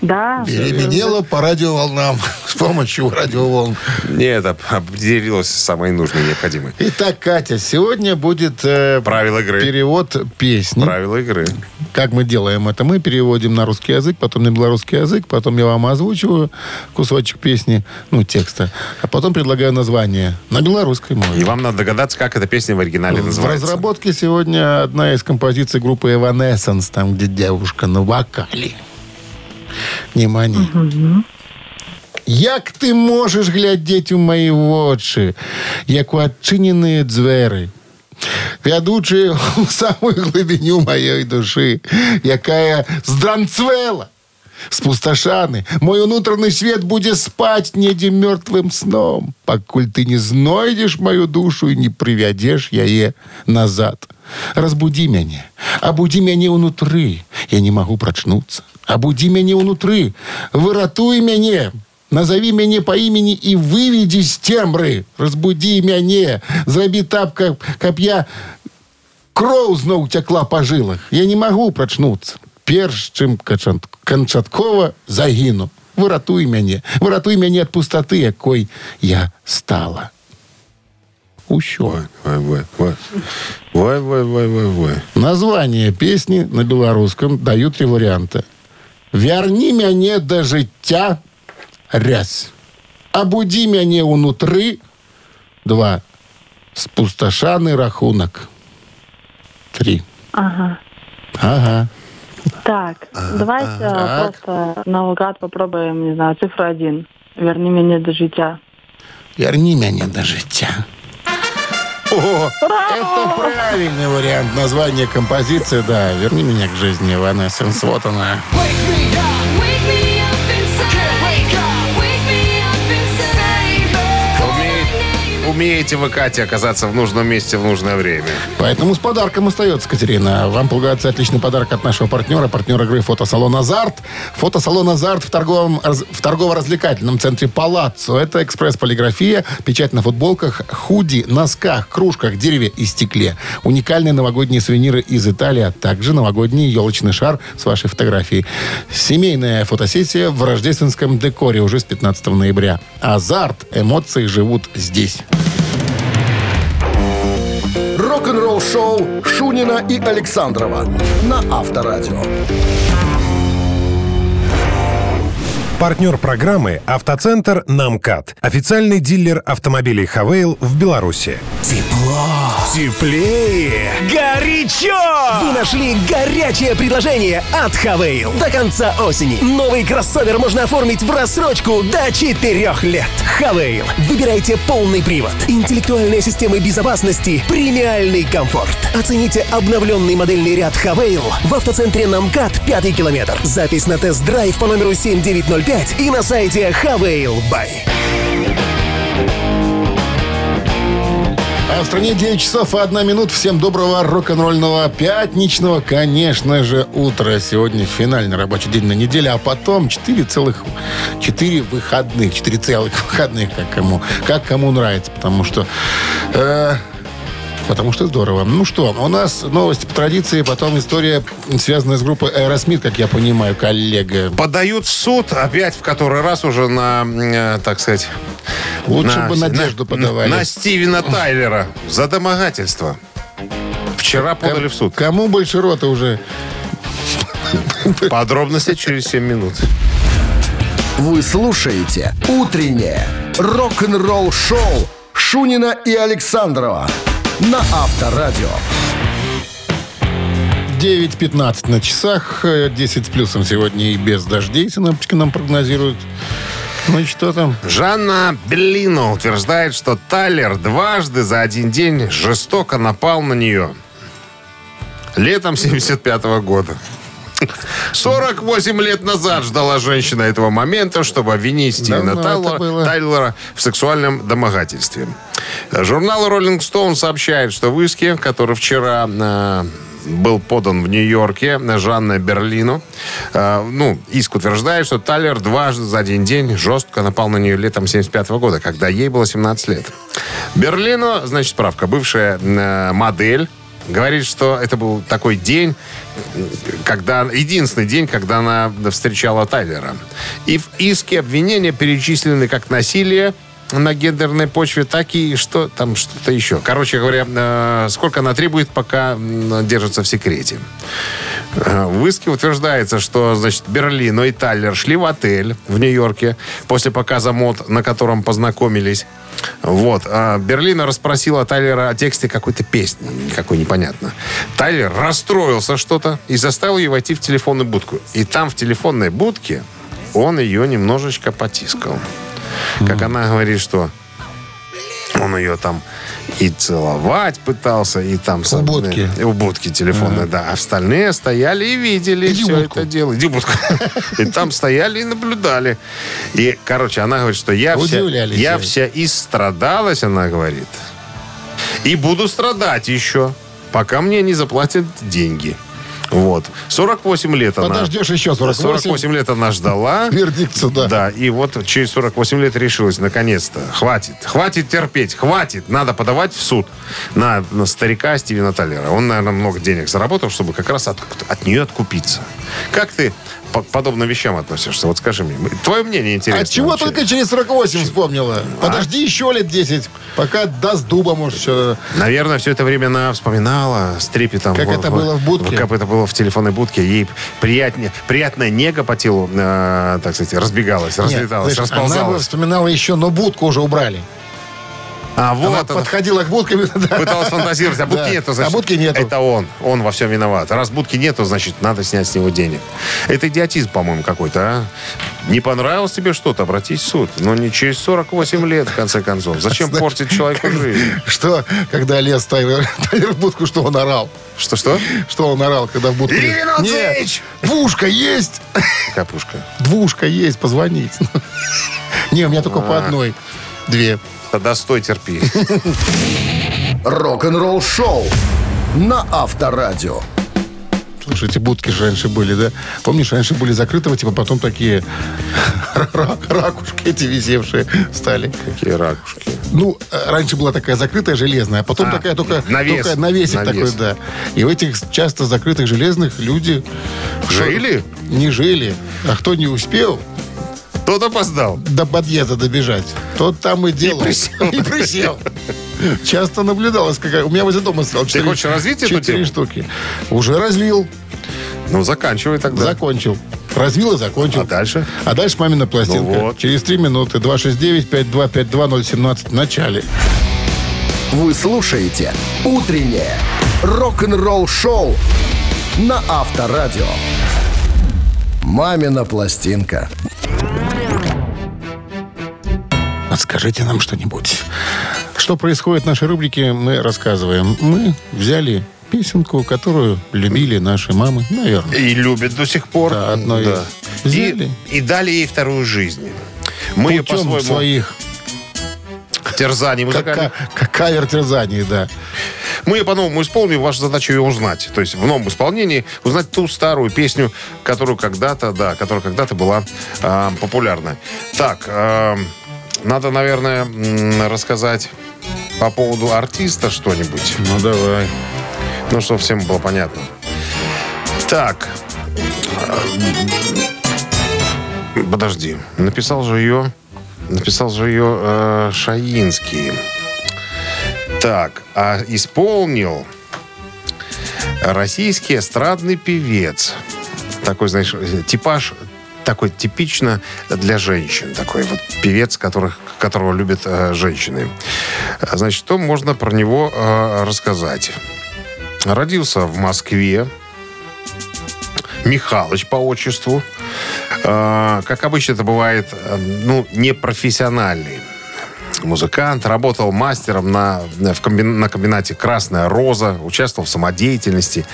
Да. Переменела по радиоволнам с помощью радиоволн. Нет, оп- определилась самой нужной, необходимой. Итак, Катя, сегодня будет э, Правила игры. перевод песни. Правила игры. Как мы делаем это? Мы переводим на русский язык, потом на белорусский язык, потом я вам озвучиваю кусочек песни, ну, текста, а потом предлагаю название на белорусской И мове. вам надо догадаться, как эта песня в оригинале В называется. разработке сегодня одна из композиций группы Evanescence, там, где девушка на вокале. Внимание. Як ти можеш глядзець у мои вочы, як у адчыненыя дзверы, вядучыя ў самую глыбіню маёй душы, якая здранцвела, спусташаны, мой унутраны свет будзе спаць недзе мёртвым сном, пакуль ты не знойдзеш мою душу і не прывядзеш яе назад. Разбудзі мяне, абудзі мяне ўнутры, я не магу прачнуцца. Абудзі мяне ўнутры, выратуй мяне, Назови мяне по імені і выведзі з цемры. Разбудзі мяне. Зрабі так, каб, каб я кроў зноў цякла па жылах. Я не магу прачнуцца. Перш чым качан- канчаткова загіну. Выратуй мяне. Выратуй мяне ад пустаты, якой я стала. Усё. Ой, ой, ой. Ой, ой, ой, ой, ой. Название песни на белорусском дают три варианта. «Вярні мяне да жыцця» – «Рязь». «Абудзі мяне ўнутры» – два. «Спусташаны рахунак» – три. Ага. Ага. Так, давайте Так. просто наугад попробуем, не знаю, цифру один. Верни меня до життя. «Вярні мяне да жыцця». О, это правильный вариант названия композиции, да. «Верни меня к жизни», Evanescence. Вот она. Умеете, вы, Катя, оказаться в нужном месте в нужное время. Поэтому с подарком остается, Катерина. Вам полагается отличный подарок от нашего партнера, партнера игры «Фотосалон Азарт». «Фотосалон Азарт» в, торговом, в торгово-развлекательном центре «Палаццо». Это экспресс-полиграфия, печать на футболках, худи, носках, кружках, дереве и стекле. Уникальные новогодние сувениры из Италии, а также новогодний елочный шар с вашей фотографией. Семейная фотосессия в рождественском декоре уже с 15 ноября. «Азарт». Эмоции живут здесь. Шоу Шунина и Александрова на Авторадио. Партнер программы «Автоцентр Намкат». Официальный дилер автомобилей «Хавейл» в Беларуси. Тепло, теплее, горячо! Вы нашли горячее предложение от Хавейл. До конца осени новый кроссовер можно оформить в рассрочку до 4 лет. Хавейл. Выбирайте полный привод, интеллектуальные системы безопасности, премиальный комфорт. Оцените обновленный модельный ряд Хавейл в автоцентре Намкат 5 километр. Запись на тест-драйв по номеру 7905 и на сайте Хавейл Бай. А в стране 9 часов и 1 минут. Всем доброго рок-н-ролльного пятничного, конечно же, утра. Сегодня финальный рабочий день на неделе, а потом 4 целых... 4 выходных. 4 целых выходных, как кому, как кому нравится. Потому что... э, Потому что здорово. Ну что, у нас новости по традиции, потом история, связанная с группой Aerosmith, как я понимаю, коллега. Подают в суд опять в который раз уже на, э, так сказать... Лучше на- бы надежду на- подавали. На Стивена Тайлера за домогательство. Вчера подали в суд. Кому больше рота уже? Подробности через 7 минут. Вы слушаете «Утреннее рок-н-ролл-шоу» Шунина и Александрова на Авторадио. 9.15 на часах, э, 10 с плюсом сегодня и без дождей, синоптики нам прогнозируют. Ну и что там? Жанна Беллино утверждает, что Тайлер дважды за один день жестоко напал на нее. Летом 75 года. 48 лет назад ждала женщина этого момента, чтобы обвинить Стивена было. Тайлера в сексуальном домогательстве. Журнал Rolling Stone сообщает, что в иске, который вчера э, был подан в Нью-Йорке Жанна Берлину, э, ну, иск утверждает, что Тайлер дважды за один день жестко напал на нее летом 75 года, когда ей было 17 лет. Берлину, значит, справка, бывшая э, модель, Говорит, что это был такой день, когда единственный день, когда она встречала Тайлера. И в иске обвинения перечислены как насилие на гендерной почве, так и что там что-то еще. Короче говоря, э, сколько она требует, пока держится в секрете. Э, В иске утверждается, что, значит, Берлино и Тайлер шли в отель в Нью-Йорке после показа мод, на котором познакомились. Вот. А Берлина расспросила Тайлера о тексте какой-то песни, никакой непонятно. Тайлер расстроился что-то и заставил ее войти в телефонную будку. И там в телефонной будке он ее немножечко потискал. Как она говорит, что он ее там и целовать пытался, и там... У будки. У будки телефонной, да. А остальные стояли и видели Иди все будку. это дело. Иди будку. И там стояли и наблюдали. И, короче, она говорит, что я вся, я вся истрадалась, она говорит. И буду страдать еще, пока мне не заплатят деньги. Вот. 48 лет она... Подождешь еще 48. 48 лет она ждала. Вердикт суда. Да, и вот через 48 лет решилась, наконец-то. Хватит. Хватит терпеть. Хватит. Надо подавать в суд на, на старика Стивена Таллера. Он, наверное, много денег заработал, чтобы как раз от, от нее откупиться. Как ты по подобным вещам относишься? Вот скажи мне. Твое мнение интересно. А чего вообще. только через 48 вспомнила? А? Подожди еще лет 10, пока даст дуба, может, что... Наверное, все это время она вспоминала с трепетом. Как это было в будке? Как это было в телефонной будке. Ей приятнее, приятная нега по телу, э, так сказать, разбегалась, Нет, разлеталась, знаешь, Она бы вспоминала еще, но будку уже убрали. А вот она подходила к будке. Пыталась фантазировать, а будки нету, значит, А будки нету. Это он. Он во всем виноват. Раз будки нету, значит, надо снять с него денег. Это идиотизм, по-моему, какой-то, а? Не понравилось тебе что-то, обратись в суд. Но не через 48 лет, в конце концов. Зачем портить человеку жизнь? Что, когда лез Тайлер, Тайлер в будку, что он орал? Что-что? Что он орал, когда в будку Нет, двушка есть! Капушка. Двушка есть, позвонить. Не, у меня только А. по одной. Две. Тогда стой, терпи. Рок-н-ролл-шоу на Авторадио. Слушайте, будки же раньше были, да? Помнишь, раньше были закрытые, типа потом такие ра- ракушки эти висевшие стали. Какие ракушки. Ну, э, раньше была такая закрытая железная, а потом А, такая только, навес. только навесик Навес. такой, да. И в этих часто закрытых железных люди... Жили? Не жили. А кто не успел Тот опоздал. до подъезда добежать, тот там и делал. присел. И присел. Часто наблюдалось, какая... У меня возле дома стоял четыре- хочешь развить эту четыре тему? штуки. Уже развил, Ну, заканчивай тогда. закончил. Развил и закончил. А дальше? А дальше мамина пластинка. Ну вот. Через три минуты. 269-5252-017 в начале. Вы слушаете «Утреннее рок-н-ролл-шоу» на Авторадио. «Мамина пластинка». Подскажите нам что-нибудь. Что происходит в нашей рубрике, мы рассказываем. Мы взяли песенку, которую любили наши мамы, наверное. И любит до сих пор. Да, одно Да. из. И, Взяли. и дали ей вторую жизнь. Мы ее Путем по-своему своих терзаний музыкальных. ка- ка- кавер терзаний, да. Мы ее по-новому исполним, ваша задача ее узнать. То есть в новом исполнении узнать ту старую песню, которую когда-то, да, которая когда-то была а, популярна. Так, а, надо, наверное, рассказать по поводу артиста что-нибудь. Ну, давай. Ну, чтобы всем было понятно. Так. Подожди. Написал же ее... Написал же ее э, Шаинский. Так, а исполнил российский эстрадный певец. Такой, знаешь, типаж такой типично для женщин. Такой вот певец, которых, которого любят э, женщины. Значит, что можно про него э, рассказать? Родился в Москве. Михалыч по отчеству. Э, Как обычно это бывает, э, ну, непрофессиональный музыкант, работал мастером на, в комби- на комбинате «Красная роза», участвовал в самодеятельности.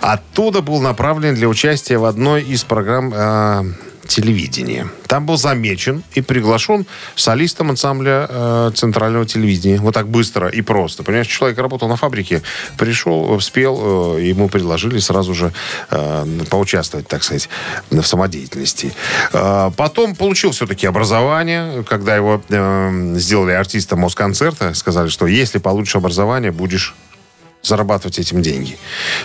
Оттуда был направлен для участия в одной из программ э, телевидения. Там был замечен и приглашен солистом ансамбля э, центрального телевидения. Вот так быстро и просто. Понимаешь, человек работал на фабрике, пришел, спел, э, ему предложили сразу же э, поучаствовать, так сказать, в самодеятельности. Э, потом получил все-таки образование, когда его э, сделали артистом Москонцерта, сказали, что если получишь образование, будешь зарабатывать этим деньги.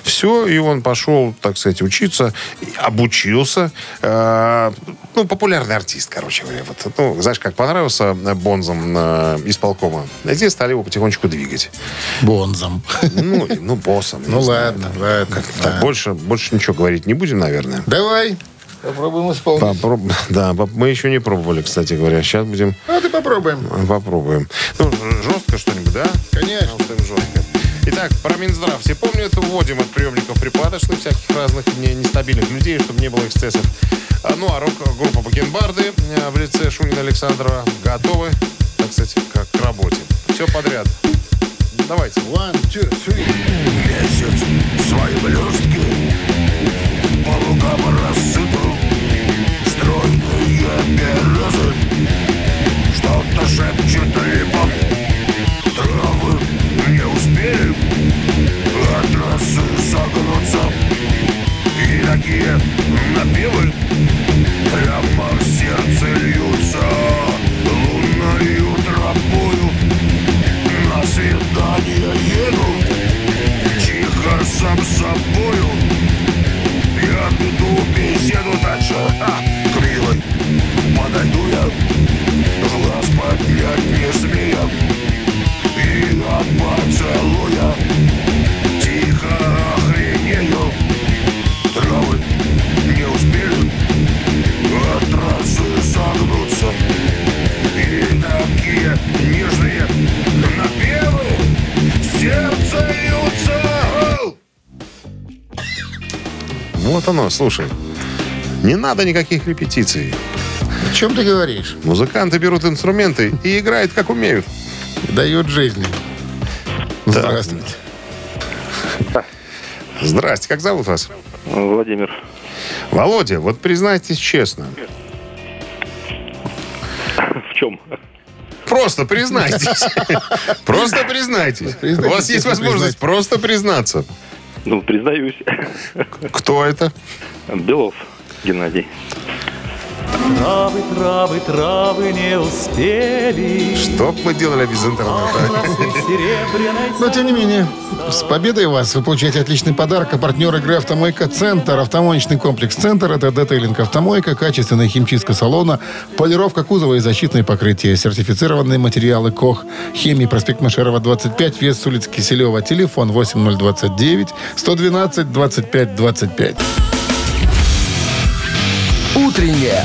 Все, и он пошел, так сказать, учиться, обучился. Э, ну, популярный артист, короче говоря. Вот, ну, знаешь, как понравился Бонзам э, исполкома. И те стали его потихонечку двигать. Бонзом. Ну, и- ну боссом. Ну знаю, ладно, там. ладно. Так, да. больше, больше ничего говорить не будем, наверное. Давай. Попробуем исполнить. Попроб- Да, поп- мы еще не пробовали, кстати говоря. Сейчас будем А ты попробуем. попробуем. Ну, жестко что-нибудь, да? Конечно. Оставим жестко. Итак, про Минздрав. Все помнят, уводим от приемников припадочных, всяких разных не- нестабильных людей, чтобы не было эксцессов. А, Ну, а рок-группа Бакенбарды э, в лице Шунина Александрова готовы, так сказать, к, к работе. Все подряд. Давайте. One, two, three. Месяц свои блестки по лугам рассыпал Стройные березы Что-то шепчет липа слушай. Не надо никаких репетиций. О чем ты говоришь? Музыканты берут инструменты и играют, как умеют. Дают жизни. Здравствуйте. Здрасте, как зовут вас? Владимир. Володя, вот признайтесь честно. В чем? Просто признайтесь. Просто признайтесь. У вас есть возможность просто признаться. Ну, признаюсь. Кто это? Белов Геннадий. Травы, травы, травы не успели. Что мы делали без интернета? Серебряной Но, тем не менее, с победой вас! Вы получаете отличный подарок. А партнер игры «Автомойка Центр». Автомоечный комплекс «Центр» — это детейлинг «Автомойка», качественная химчистка салона, полировка кузова и защитные покрытия, сертифицированные материалы КОХ, химии, проспект Машерова, 25, вес с улицы Киселева, телефон 8029 112 25 25. Утреннее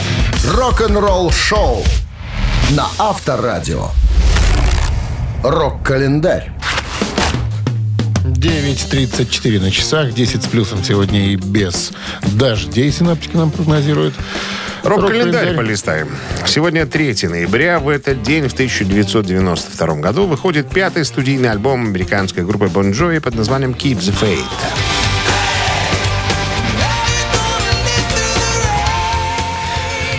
рок-н-ролл-шоу на Авторадио. Рок-календарь. 9.34 на часах, 10 с плюсом сегодня и без дождей синаптики нам прогнозируют. Рок-календарь полистаем. Сегодня 3 ноября. В этот день, в 1992 году, выходит пятый студийный альбом американской группы Bon Jovi под названием Keep the Faith.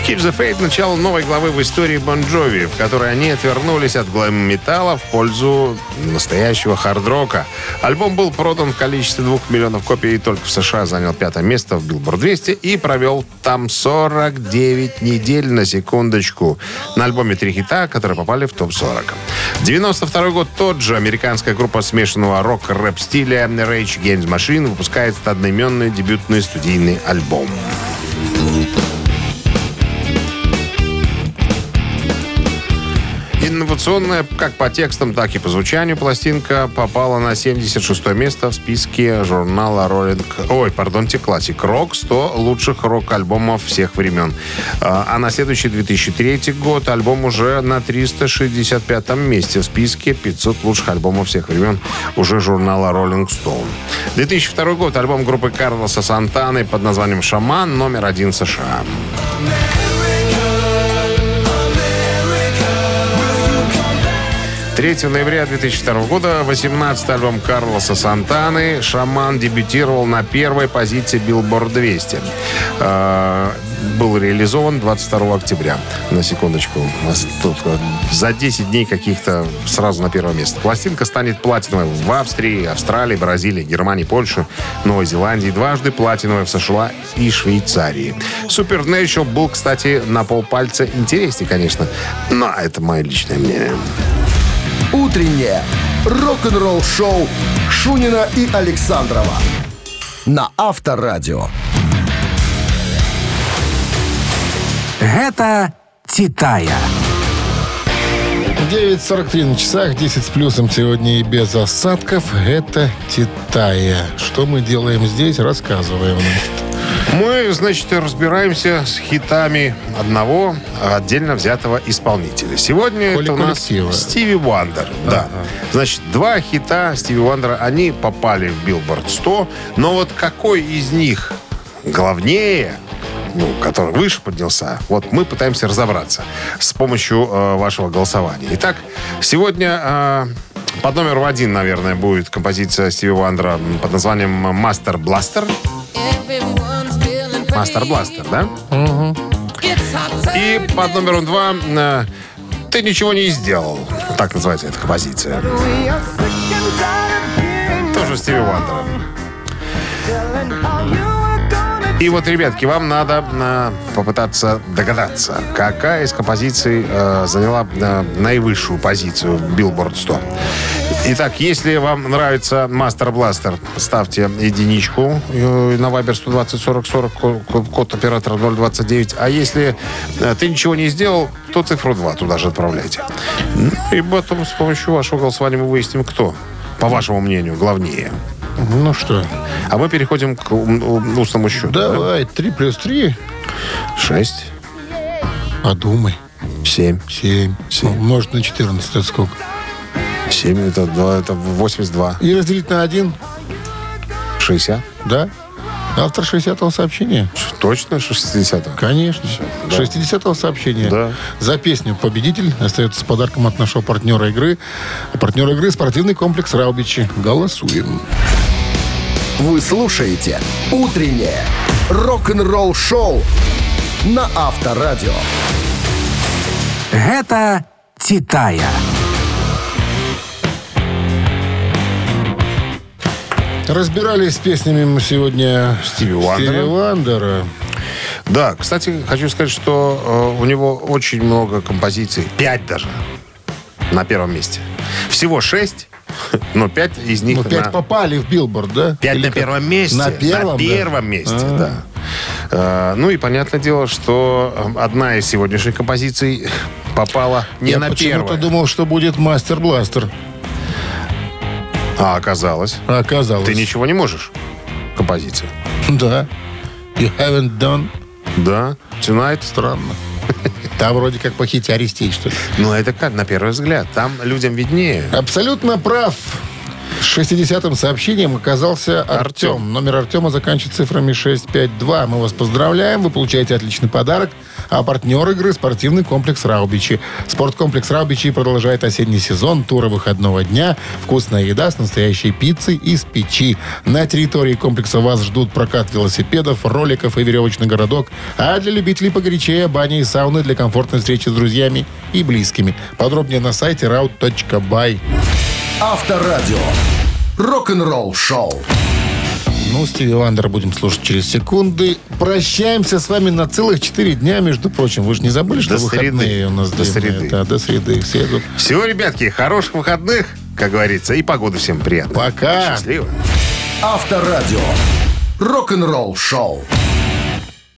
Keep the Faith – начало новой главы в истории Bon Jovi, в которой они отвернулись от глэм-металла в пользу настоящего хард-рока. Альбом был продан в количестве 2 миллионов копий и только в США занял пятое место в Billboard 200 и провел там 49 недель на секундочку. На альбоме три хита, которые попали в топ-40. 92 год тот же американская группа смешанного рок-рэп стиля Rage the Machine выпускает одноименный дебютный студийный альбом. Инновационная как по текстам, так и по звучанию пластинка попала на 76 место в списке журнала Rolling... Ой, пардонте, Classic Rock 100 лучших рок-альбомов всех времен. А а на следующий 2003 год альбом уже на 365 месте в списке 500 лучших альбомов всех времен уже журнала Rolling Stone. 2002 год альбом группы Карлоса Сантаны под названием «Шаман» номер один США. 3 ноября 2002 года 18 альбом Карлоса Сантаны «Шаман» дебютировал на первой позиции Billboard 200. Э, Был реализован 22 октября. На секундочку. Тут э, за 10 дней каких-то сразу на первое место. Пластинка станет платиновой в Австрии, Австралии, Бразилии, Германии, Польше, Новой Зеландии. Дважды платиновой в США и Швейцарии. Supernatural был, кстати, на полпальца интереснее, конечно. Но это мое личное мнение. Утреннее рок-н-ролл-шоу Шунина и Александрова на Авторадио. Гэта Титая. 9.43 на часах, 10 с плюсом сегодня и без осадков. Это Титая. Что мы делаем здесь, рассказываем. Мы, значит, разбираемся с хитами одного отдельно взятого исполнителя. Сегодня Коли это у нас коллектива. Стиви Уандер. Да. Значит, два хита Стиви Уандера, они попали в Билборд 100, но вот какой из них главнее, ну, который выше поднялся, вот мы пытаемся разобраться с помощью э, вашего голосования. Итак, сегодня э, под номером один, наверное, будет композиция Стиви Уандера под названием «Master Blaster». Master Blaster, да? И под номером два э, «Ты ничего не сделал». Так называется эта композиция. Тоже Стиви Уандера. И вот, ребятки, вам надо э, попытаться догадаться, какая из композиций э, заняла э, наивысшую позицию в Billboard 100. Итак, если вам нравится Master Blaster, ставьте единичку э, на Viber 120 40 40, ко- ко- код оператора 029. А если э, ты ничего не сделал, то цифру 2 туда же отправляйте. Ну, И потом с помощью вашего голосования мы выясним, кто, по вашему мнению, главнее. Ну что, А мы переходим к устному счету. давай, 3 плюс 3, 6, подумай. 7. 7. Умножить на 14, это сколько? 7 это, два, это 82. И разделить на 1, 60. да? Автор 60-го сообщения? Точно 60 Конечно. да. 60-го сообщения. Да. За песню «Победитель» остается с подарком от нашего партнера игры. А партнер игры – спортивный комплекс «Раубичи». Голосуем. Вы слушаете «Утреннее рок-н-ролл-шоу» на Авторадио. Гэта Титая. Разбирались с песнями мы сегодня Стиви Уандера. Стиви Вандера. Да, кстати, хочу сказать, что э, у него очень много композиций. Пять даже. На первом месте. Всего шесть, но пять из них Ну, пять на... попали в билборд, да? Пять Или на как? первом месте. На первом, На да? первом месте, А. да. Э, ну и понятное дело, что э, одна из сегодняшних композиций попала не Я на почему-то первое. думал, что будет Master Blaster. А оказалось. А оказалось. Ты ничего не можешь. Композиция. Да. You haven't done Да, Tonight. Странно. Там вроде как похитя Арестей, что ли. Ну, это как, на первый взгляд. Там людям виднее. Абсолютно прав. С 60-м сообщением оказался Артем. Артем. Номер Артема заканчивает цифрами 652. Мы вас поздравляем. Вы получаете отличный подарок. А партнер игры – спортивный комплекс «Раубичи». Спорткомплекс «Раубичи» продолжает осенний сезон. Туры выходного дня. Вкусная еда с настоящей пиццей из печи. На территории комплекса вас ждут прокат велосипедов, роликов и веревочный городок. А для любителей погорячее – бани и сауны для комфортной встречи с друзьями и близкими. Подробнее на сайте raut.by. Авторадио. Рок-н-ролл шоу. Ну, Стиви Вандера будем слушать через секунды. Прощаемся с вами на целых 4 дня, между прочим. Вы же не забыли, что До выходные среды. у нас До длинные? среды. Да, до среды. В среду. Всего, ребятки, хороших выходных, как говорится, и погоды всем приятной. Пока. Счастливо. Авторадио. Рок-н-ролл шоу.